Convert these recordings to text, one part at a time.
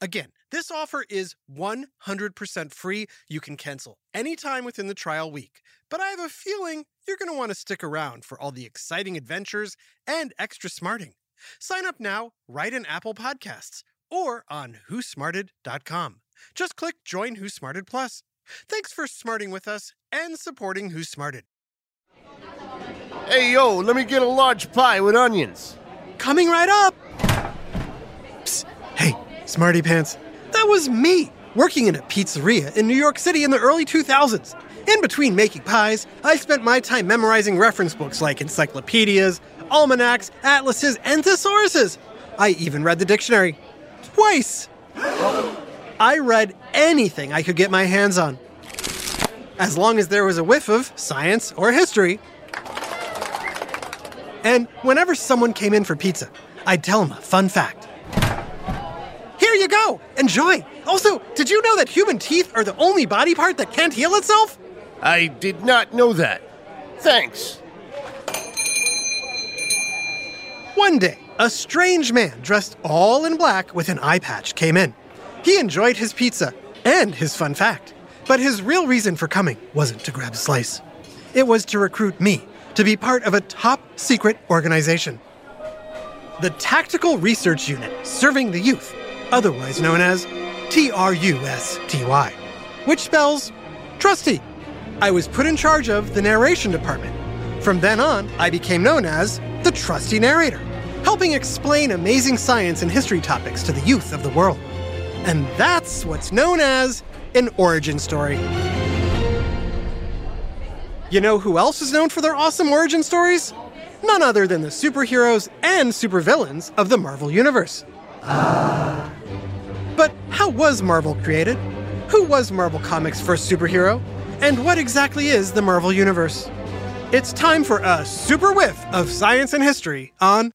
Again, this offer is 100% free. You can cancel anytime within the trial week. But I have a feeling you're going to want to stick around for all the exciting adventures and extra smarting. Sign up now right in Apple Podcasts or on whosmarted.com. Just click Join Who Smarted Plus. Thanks for smarting with us and supporting Who Smarted. Hey, yo, let me get a large pie with onions. Coming right up! Psst. Smarty Pants. That was me, working in a pizzeria in New York City in the early 2000s. In between making pies, I spent my time memorizing reference books like encyclopedias, almanacs, atlases, and thesauruses. I even read the dictionary. Twice! I read anything I could get my hands on. As long as there was a whiff of science or history. And whenever someone came in for pizza, I'd tell them a fun fact. Go! Enjoy! Also, did you know that human teeth are the only body part that can't heal itself? I did not know that. Thanks. One day, a strange man dressed all in black with an eye patch came in. He enjoyed his pizza and his fun fact, but his real reason for coming wasn't to grab a slice. It was to recruit me to be part of a top secret organization. The Tactical Research Unit Serving the Youth, otherwise known as TRUSTY, which spells Trusty. I was put in charge of the narration department. From then on, I became known as the Trusty Narrator, helping explain amazing science and history topics to the youth of the world. And that's what's known as an origin story. You know who else is known for their awesome origin stories? None other than the superheroes and supervillains of the Marvel Universe. But how was Marvel created? Who was Marvel Comics' first superhero? And what exactly is the Marvel Universe? It's time for a super whiff of science and history on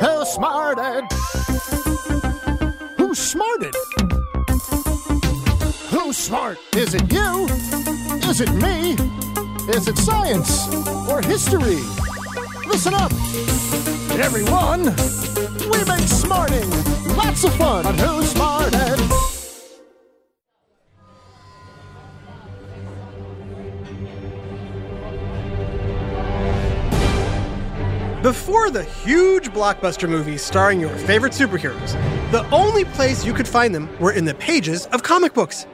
Who smarted? Who smarted? Who's smart? Is it you? Is it me? Is it science or history? Listen up, everyone. We make smarting lots of fun on Who Smarted. Before the huge blockbuster movies starring your favorite superheroes, the only place you could find them were in the pages of comic books.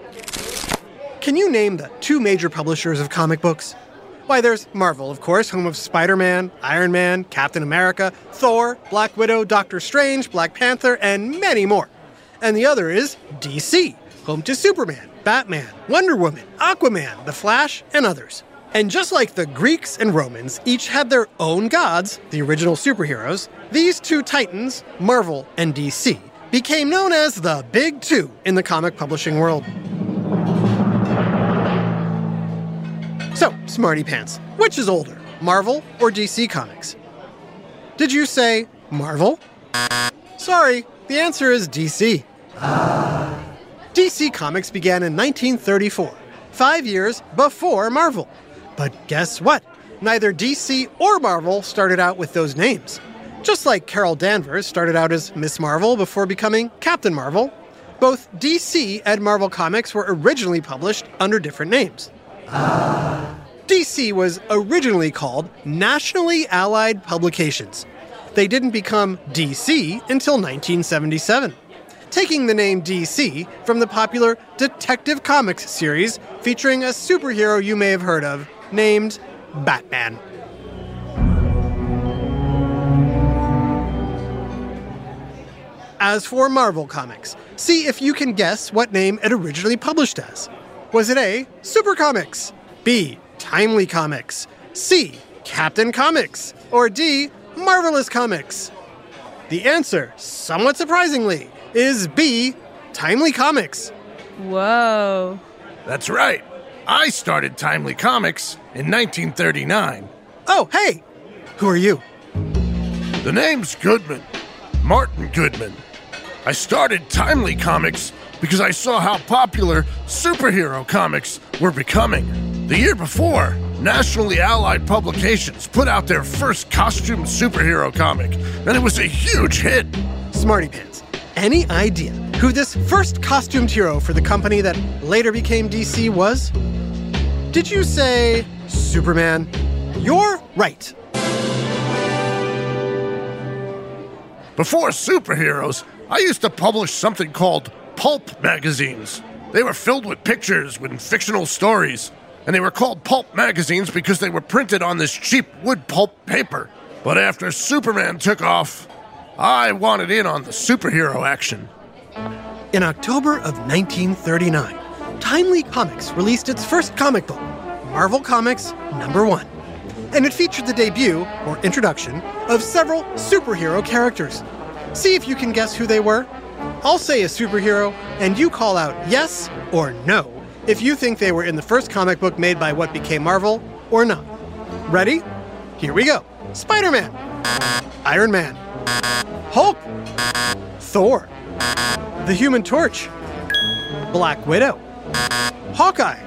Can you name the two major publishers of comic books? Why, there's Marvel, of course, home of Spider Man, Iron Man, Captain America, Thor, Black Widow, Doctor Strange, Black Panther, and many more. And the other is DC, home to Superman, Batman, Wonder Woman, Aquaman, The Flash, and others. And just like the Greeks and Romans each had their own gods, the original superheroes, these two titans, Marvel and DC, became known as the Big Two in the comic publishing world. So, Smarty Pants, which is older, Marvel or DC Comics? Did you say Marvel? Sorry, the answer is DC. DC Comics began in 1934, five years before Marvel. But guess what? Neither DC or Marvel started out with those names. Just like Carol Danvers started out as Miss Marvel before becoming Captain Marvel, both DC and Marvel Comics were originally published under different names. DC was originally called Nationally Allied Publications. They didn't become DC until 1977, taking the name DC from the popular Detective Comics series featuring a superhero you may have heard of named Batman. As for Marvel Comics, see if you can guess what name it originally published as. Was it A. Super Comics, B. Timely Comics, C. Captain Comics, or D. Marvelous Comics? The answer, somewhat surprisingly, is B. Timely Comics. Whoa. That's right. I started Timely Comics in 1939. Oh, hey! Who are you? The name's Goodman. Martin Goodman. I started Timely Comics because I saw how popular superhero comics were becoming. The year before, Nationally Allied Publications put out their first costume superhero comic, and it was a huge hit. Smarty Pants. Any idea who this first costumed hero for the company that later became DC was? Did you say Superman? You're right. Before superheroes, I used to publish something called pulp magazines. They were filled with pictures and fictional stories, and they were called pulp magazines because they were printed on this cheap wood pulp paper. But after Superman took off, I wanted in on the superhero action. In October of 1939, Timely Comics released its first comic book, Marvel Comics Number One. And it featured the debut, or introduction, of several superhero characters. See if you can guess who they were. I'll say a superhero, and you call out yes or no if you think they were in the first comic book made by what became Marvel or not. Ready? Here we go Spider Man, Iron Man, Hulk, Thor, the Human Torch, Black Widow, Hawkeye,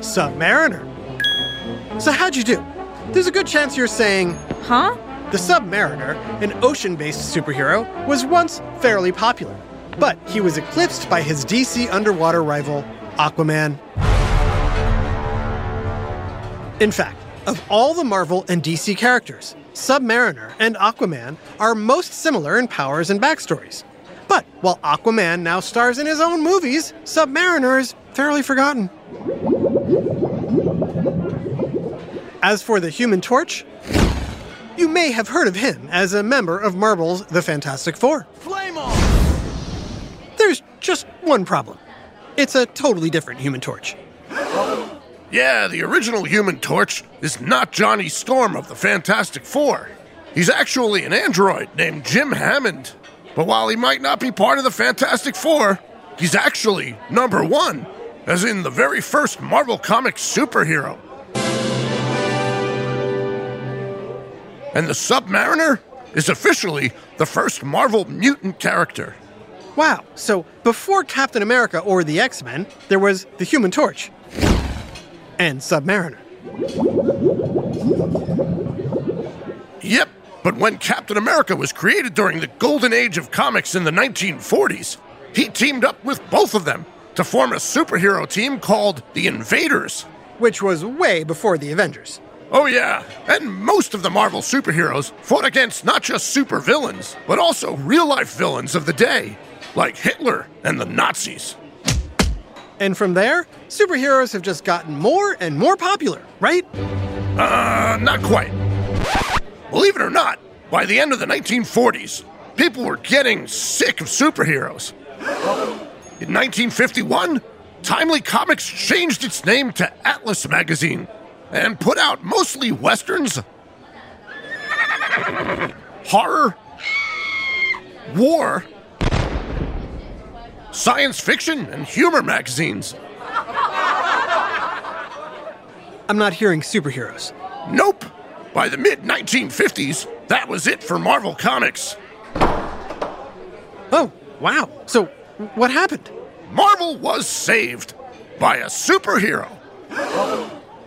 Submariner. So, how'd you do? There's a good chance you're saying, Huh? The Submariner, an ocean based superhero, was once fairly popular, but he was eclipsed by his DC underwater rival, Aquaman. In fact, of all the Marvel and DC characters, Submariner and Aquaman are most similar in powers and backstories. But while Aquaman now stars in his own movies, Submariner is fairly forgotten. As for the Human Torch, you may have heard of him as a member of Marvel's The Fantastic Four. Flame on! There's just one problem it's a totally different Human Torch. Yeah, the original Human Torch is not Johnny Storm of the Fantastic Four. He's actually an android named Jim Hammond. But while he might not be part of the Fantastic Four, he's actually number one, as in the very first Marvel Comics superhero. And the Submariner is officially the first Marvel mutant character. Wow, so before Captain America or the X Men, there was the Human Torch and Submariner. Yep, but when Captain America was created during the golden age of comics in the 1940s, he teamed up with both of them to form a superhero team called the Invaders. Which was way before the Avengers. Oh, yeah, and most of the Marvel superheroes fought against not just supervillains, but also real life villains of the day, like Hitler and the Nazis. And from there, superheroes have just gotten more and more popular, right? Uh, not quite. Believe it or not, by the end of the 1940s, people were getting sick of superheroes. In 1951, Timely Comics changed its name to Atlas Magazine and put out mostly westerns, horror, war, science fiction, and humor magazines. I'm not hearing superheroes. Nope. By the mid 1950s, that was it for Marvel Comics. Oh, wow. So, what happened? Marvel was saved by a superhero.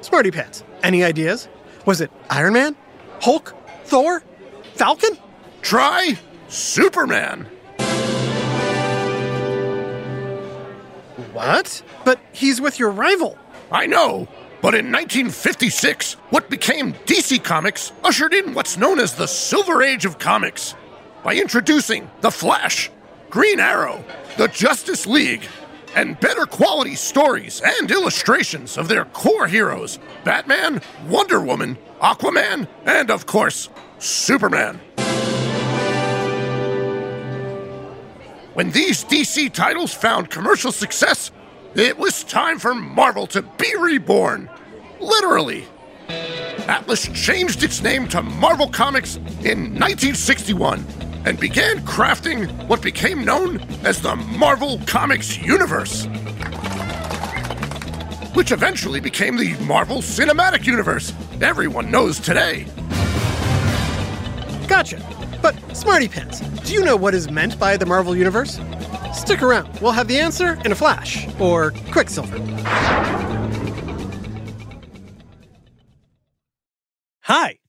Smarty Pants, any ideas? Was it Iron Man? Hulk? Thor? Falcon? Try Superman. What? But he's with your rival. I know, but in 1956, what became DC Comics ushered in what's known as the Silver Age of Comics by introducing The Flash, Green Arrow, the Justice League, and better quality stories and illustrations of their core heroes Batman, Wonder Woman, Aquaman, and of course, Superman. When these DC titles found commercial success, it was time for Marvel to be reborn. Literally. Atlas changed its name to Marvel Comics in 1961 and began crafting what became known as the Marvel Comics Universe. Which eventually became the Marvel Cinematic Universe everyone knows today. Gotcha. But, Smarty Pants, do you know what is meant by the Marvel Universe? Stick around, we'll have the answer in a flash, or Quicksilver.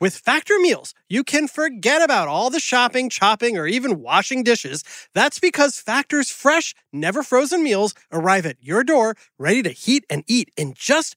With Factor Meals, you can forget about all the shopping, chopping, or even washing dishes. That's because Factor's fresh, never frozen meals arrive at your door ready to heat and eat in just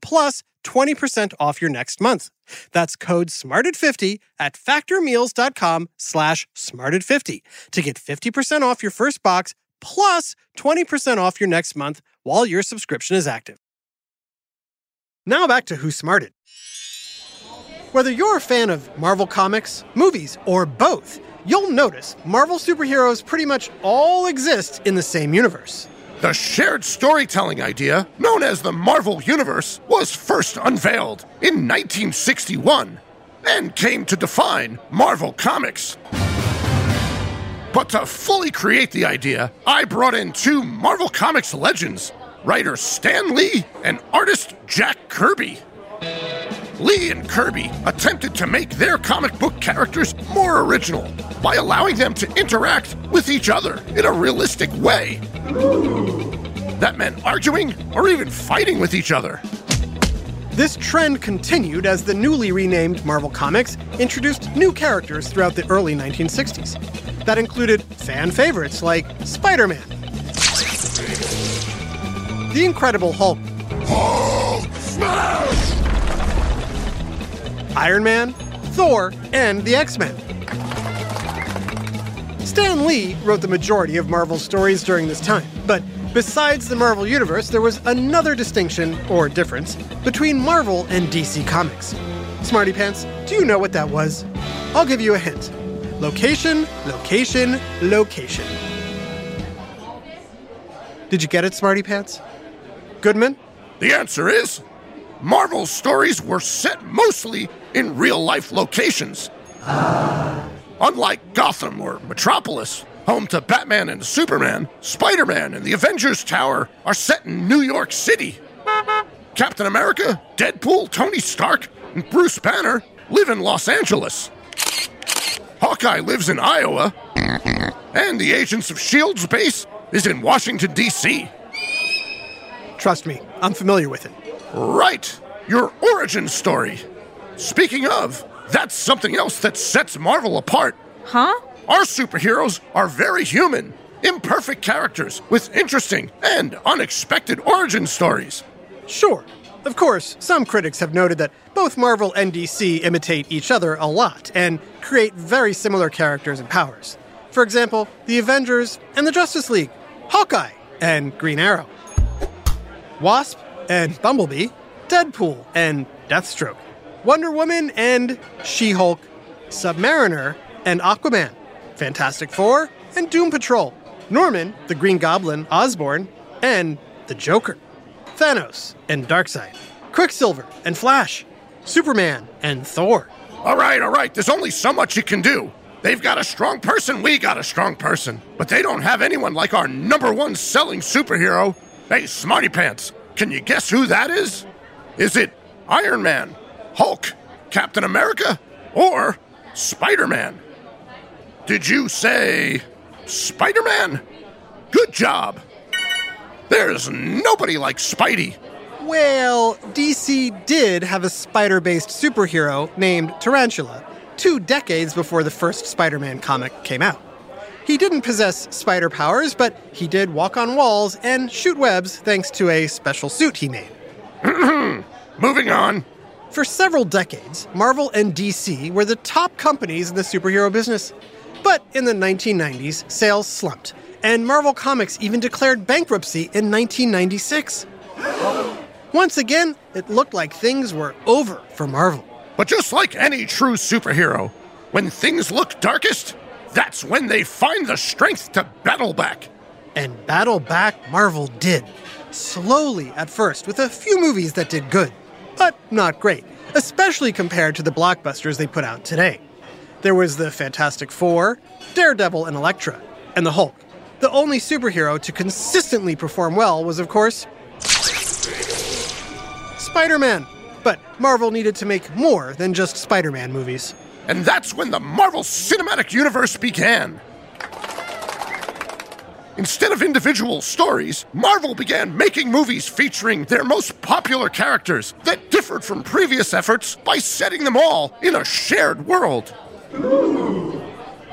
plus 20% off your next month. That's code SMARTED50 at factormeals.com slash SMARTED50 to get 50% off your first box plus 20% off your next month while your subscription is active. Now back to Who Smarted. Whether you're a fan of Marvel Comics, movies, or both, you'll notice Marvel superheroes pretty much all exist in the same universe. The shared storytelling idea, known as the Marvel Universe, was first unveiled in 1961 and came to define Marvel Comics. But to fully create the idea, I brought in two Marvel Comics legends writer Stan Lee and artist Jack Kirby. Lee and Kirby attempted to make their comic book characters more original by allowing them to interact with each other in a realistic way. That meant arguing or even fighting with each other. This trend continued as the newly renamed Marvel Comics introduced new characters throughout the early 1960s. That included fan favorites like Spider Man, The Incredible Hulk, Iron Man, Thor, and the X Men. Stan Lee wrote the majority of Marvel's stories during this time, but besides the Marvel Universe, there was another distinction, or difference, between Marvel and DC Comics. Smarty Pants, do you know what that was? I'll give you a hint. Location, location, location. Did you get it, Smarty Pants? Goodman? The answer is Marvel's stories were set mostly in real life locations. Unlike Gotham or Metropolis, home to Batman and Superman, Spider Man and the Avengers Tower are set in New York City. Captain America, Deadpool, Tony Stark, and Bruce Banner live in Los Angeles. Hawkeye lives in Iowa, and the Agents of S.H.I.E.L.D.'s base is in Washington, D.C. Trust me, I'm familiar with it. Right, your origin story. Speaking of, that's something else that sets Marvel apart. Huh? Our superheroes are very human, imperfect characters with interesting and unexpected origin stories. Sure. Of course, some critics have noted that both Marvel and DC imitate each other a lot and create very similar characters and powers. For example, the Avengers and the Justice League, Hawkeye and Green Arrow, Wasp and Bumblebee, Deadpool and Deathstroke, Wonder Woman and She Hulk, Submariner and Aquaman, Fantastic Four and Doom Patrol, Norman, the Green Goblin, Osborn, and the Joker, Thanos and Darkseid, Quicksilver and Flash, Superman and Thor. All right, all right, there's only so much you can do. They've got a strong person, we got a strong person. But they don't have anyone like our number one selling superhero. Hey, Smarty Pants, can you guess who that is? Is it Iron Man, Hulk, Captain America, or Spider Man? Did you say Spider Man? Good job. There's nobody like Spidey. Well, DC did have a spider based superhero named Tarantula, two decades before the first Spider Man comic came out. He didn't possess spider powers, but he did walk on walls and shoot webs thanks to a special suit he made. Moving on. For several decades, Marvel and DC were the top companies in the superhero business. But in the 1990s, sales slumped, and Marvel Comics even declared bankruptcy in 1996. Once again, it looked like things were over for Marvel. But just like any true superhero, when things look darkest, that's when they find the strength to battle back. And battle back Marvel did. Slowly at first, with a few movies that did good, but not great, especially compared to the blockbusters they put out today. There was the Fantastic Four, Daredevil and Elektra, and the Hulk. The only superhero to consistently perform well was, of course, Spider Man. But Marvel needed to make more than just Spider Man movies. And that's when the Marvel Cinematic Universe began. Instead of individual stories, Marvel began making movies featuring their most popular characters that differed from previous efforts by setting them all in a shared world.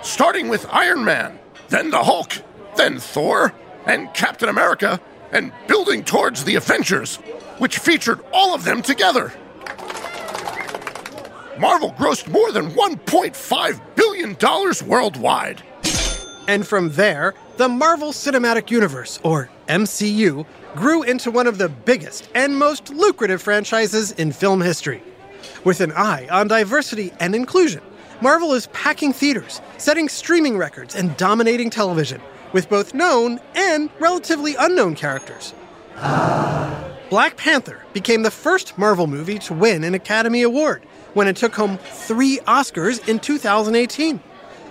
Starting with Iron Man, then the Hulk, then Thor, and Captain America, and building towards the Avengers, which featured all of them together. Marvel grossed more than $1.5 billion worldwide. And from there, the Marvel Cinematic Universe, or MCU, grew into one of the biggest and most lucrative franchises in film history. With an eye on diversity and inclusion, Marvel is packing theaters, setting streaming records, and dominating television with both known and relatively unknown characters. Black Panther became the first Marvel movie to win an Academy Award when it took home three Oscars in 2018.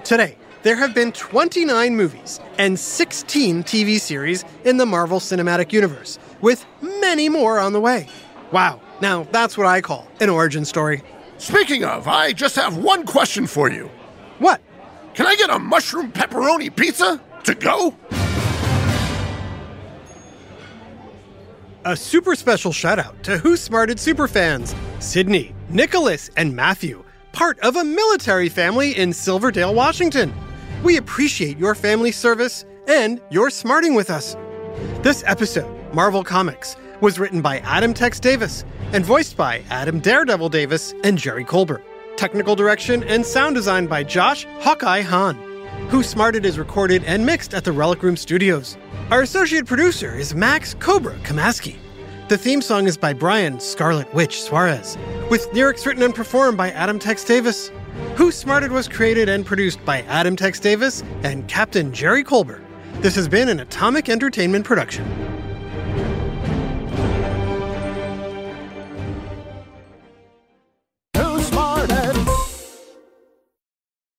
Today, there have been 29 movies and 16 TV series in the Marvel Cinematic Universe, with many more on the way. Wow, now that's what I call an origin story. Speaking of, I just have one question for you. What? Can I get a mushroom pepperoni pizza to go? A super special shout out to Who Smarted Superfans Sydney, Nicholas, and Matthew, part of a military family in Silverdale, Washington. We appreciate your family service and your smarting with us. This episode, Marvel Comics, was written by Adam Tex Davis and voiced by Adam Daredevil Davis and Jerry Colbert. Technical direction and sound design by Josh Hawkeye Hahn. Who Smarted is recorded and mixed at the Relic Room Studios. Our associate producer is Max Cobra Kamaski. The theme song is by Brian Scarlet Witch Suarez, with lyrics written and performed by Adam Tex Davis. Who Smarted was created and produced by Adam Tex Davis and Captain Jerry Colbert. This has been an Atomic Entertainment production.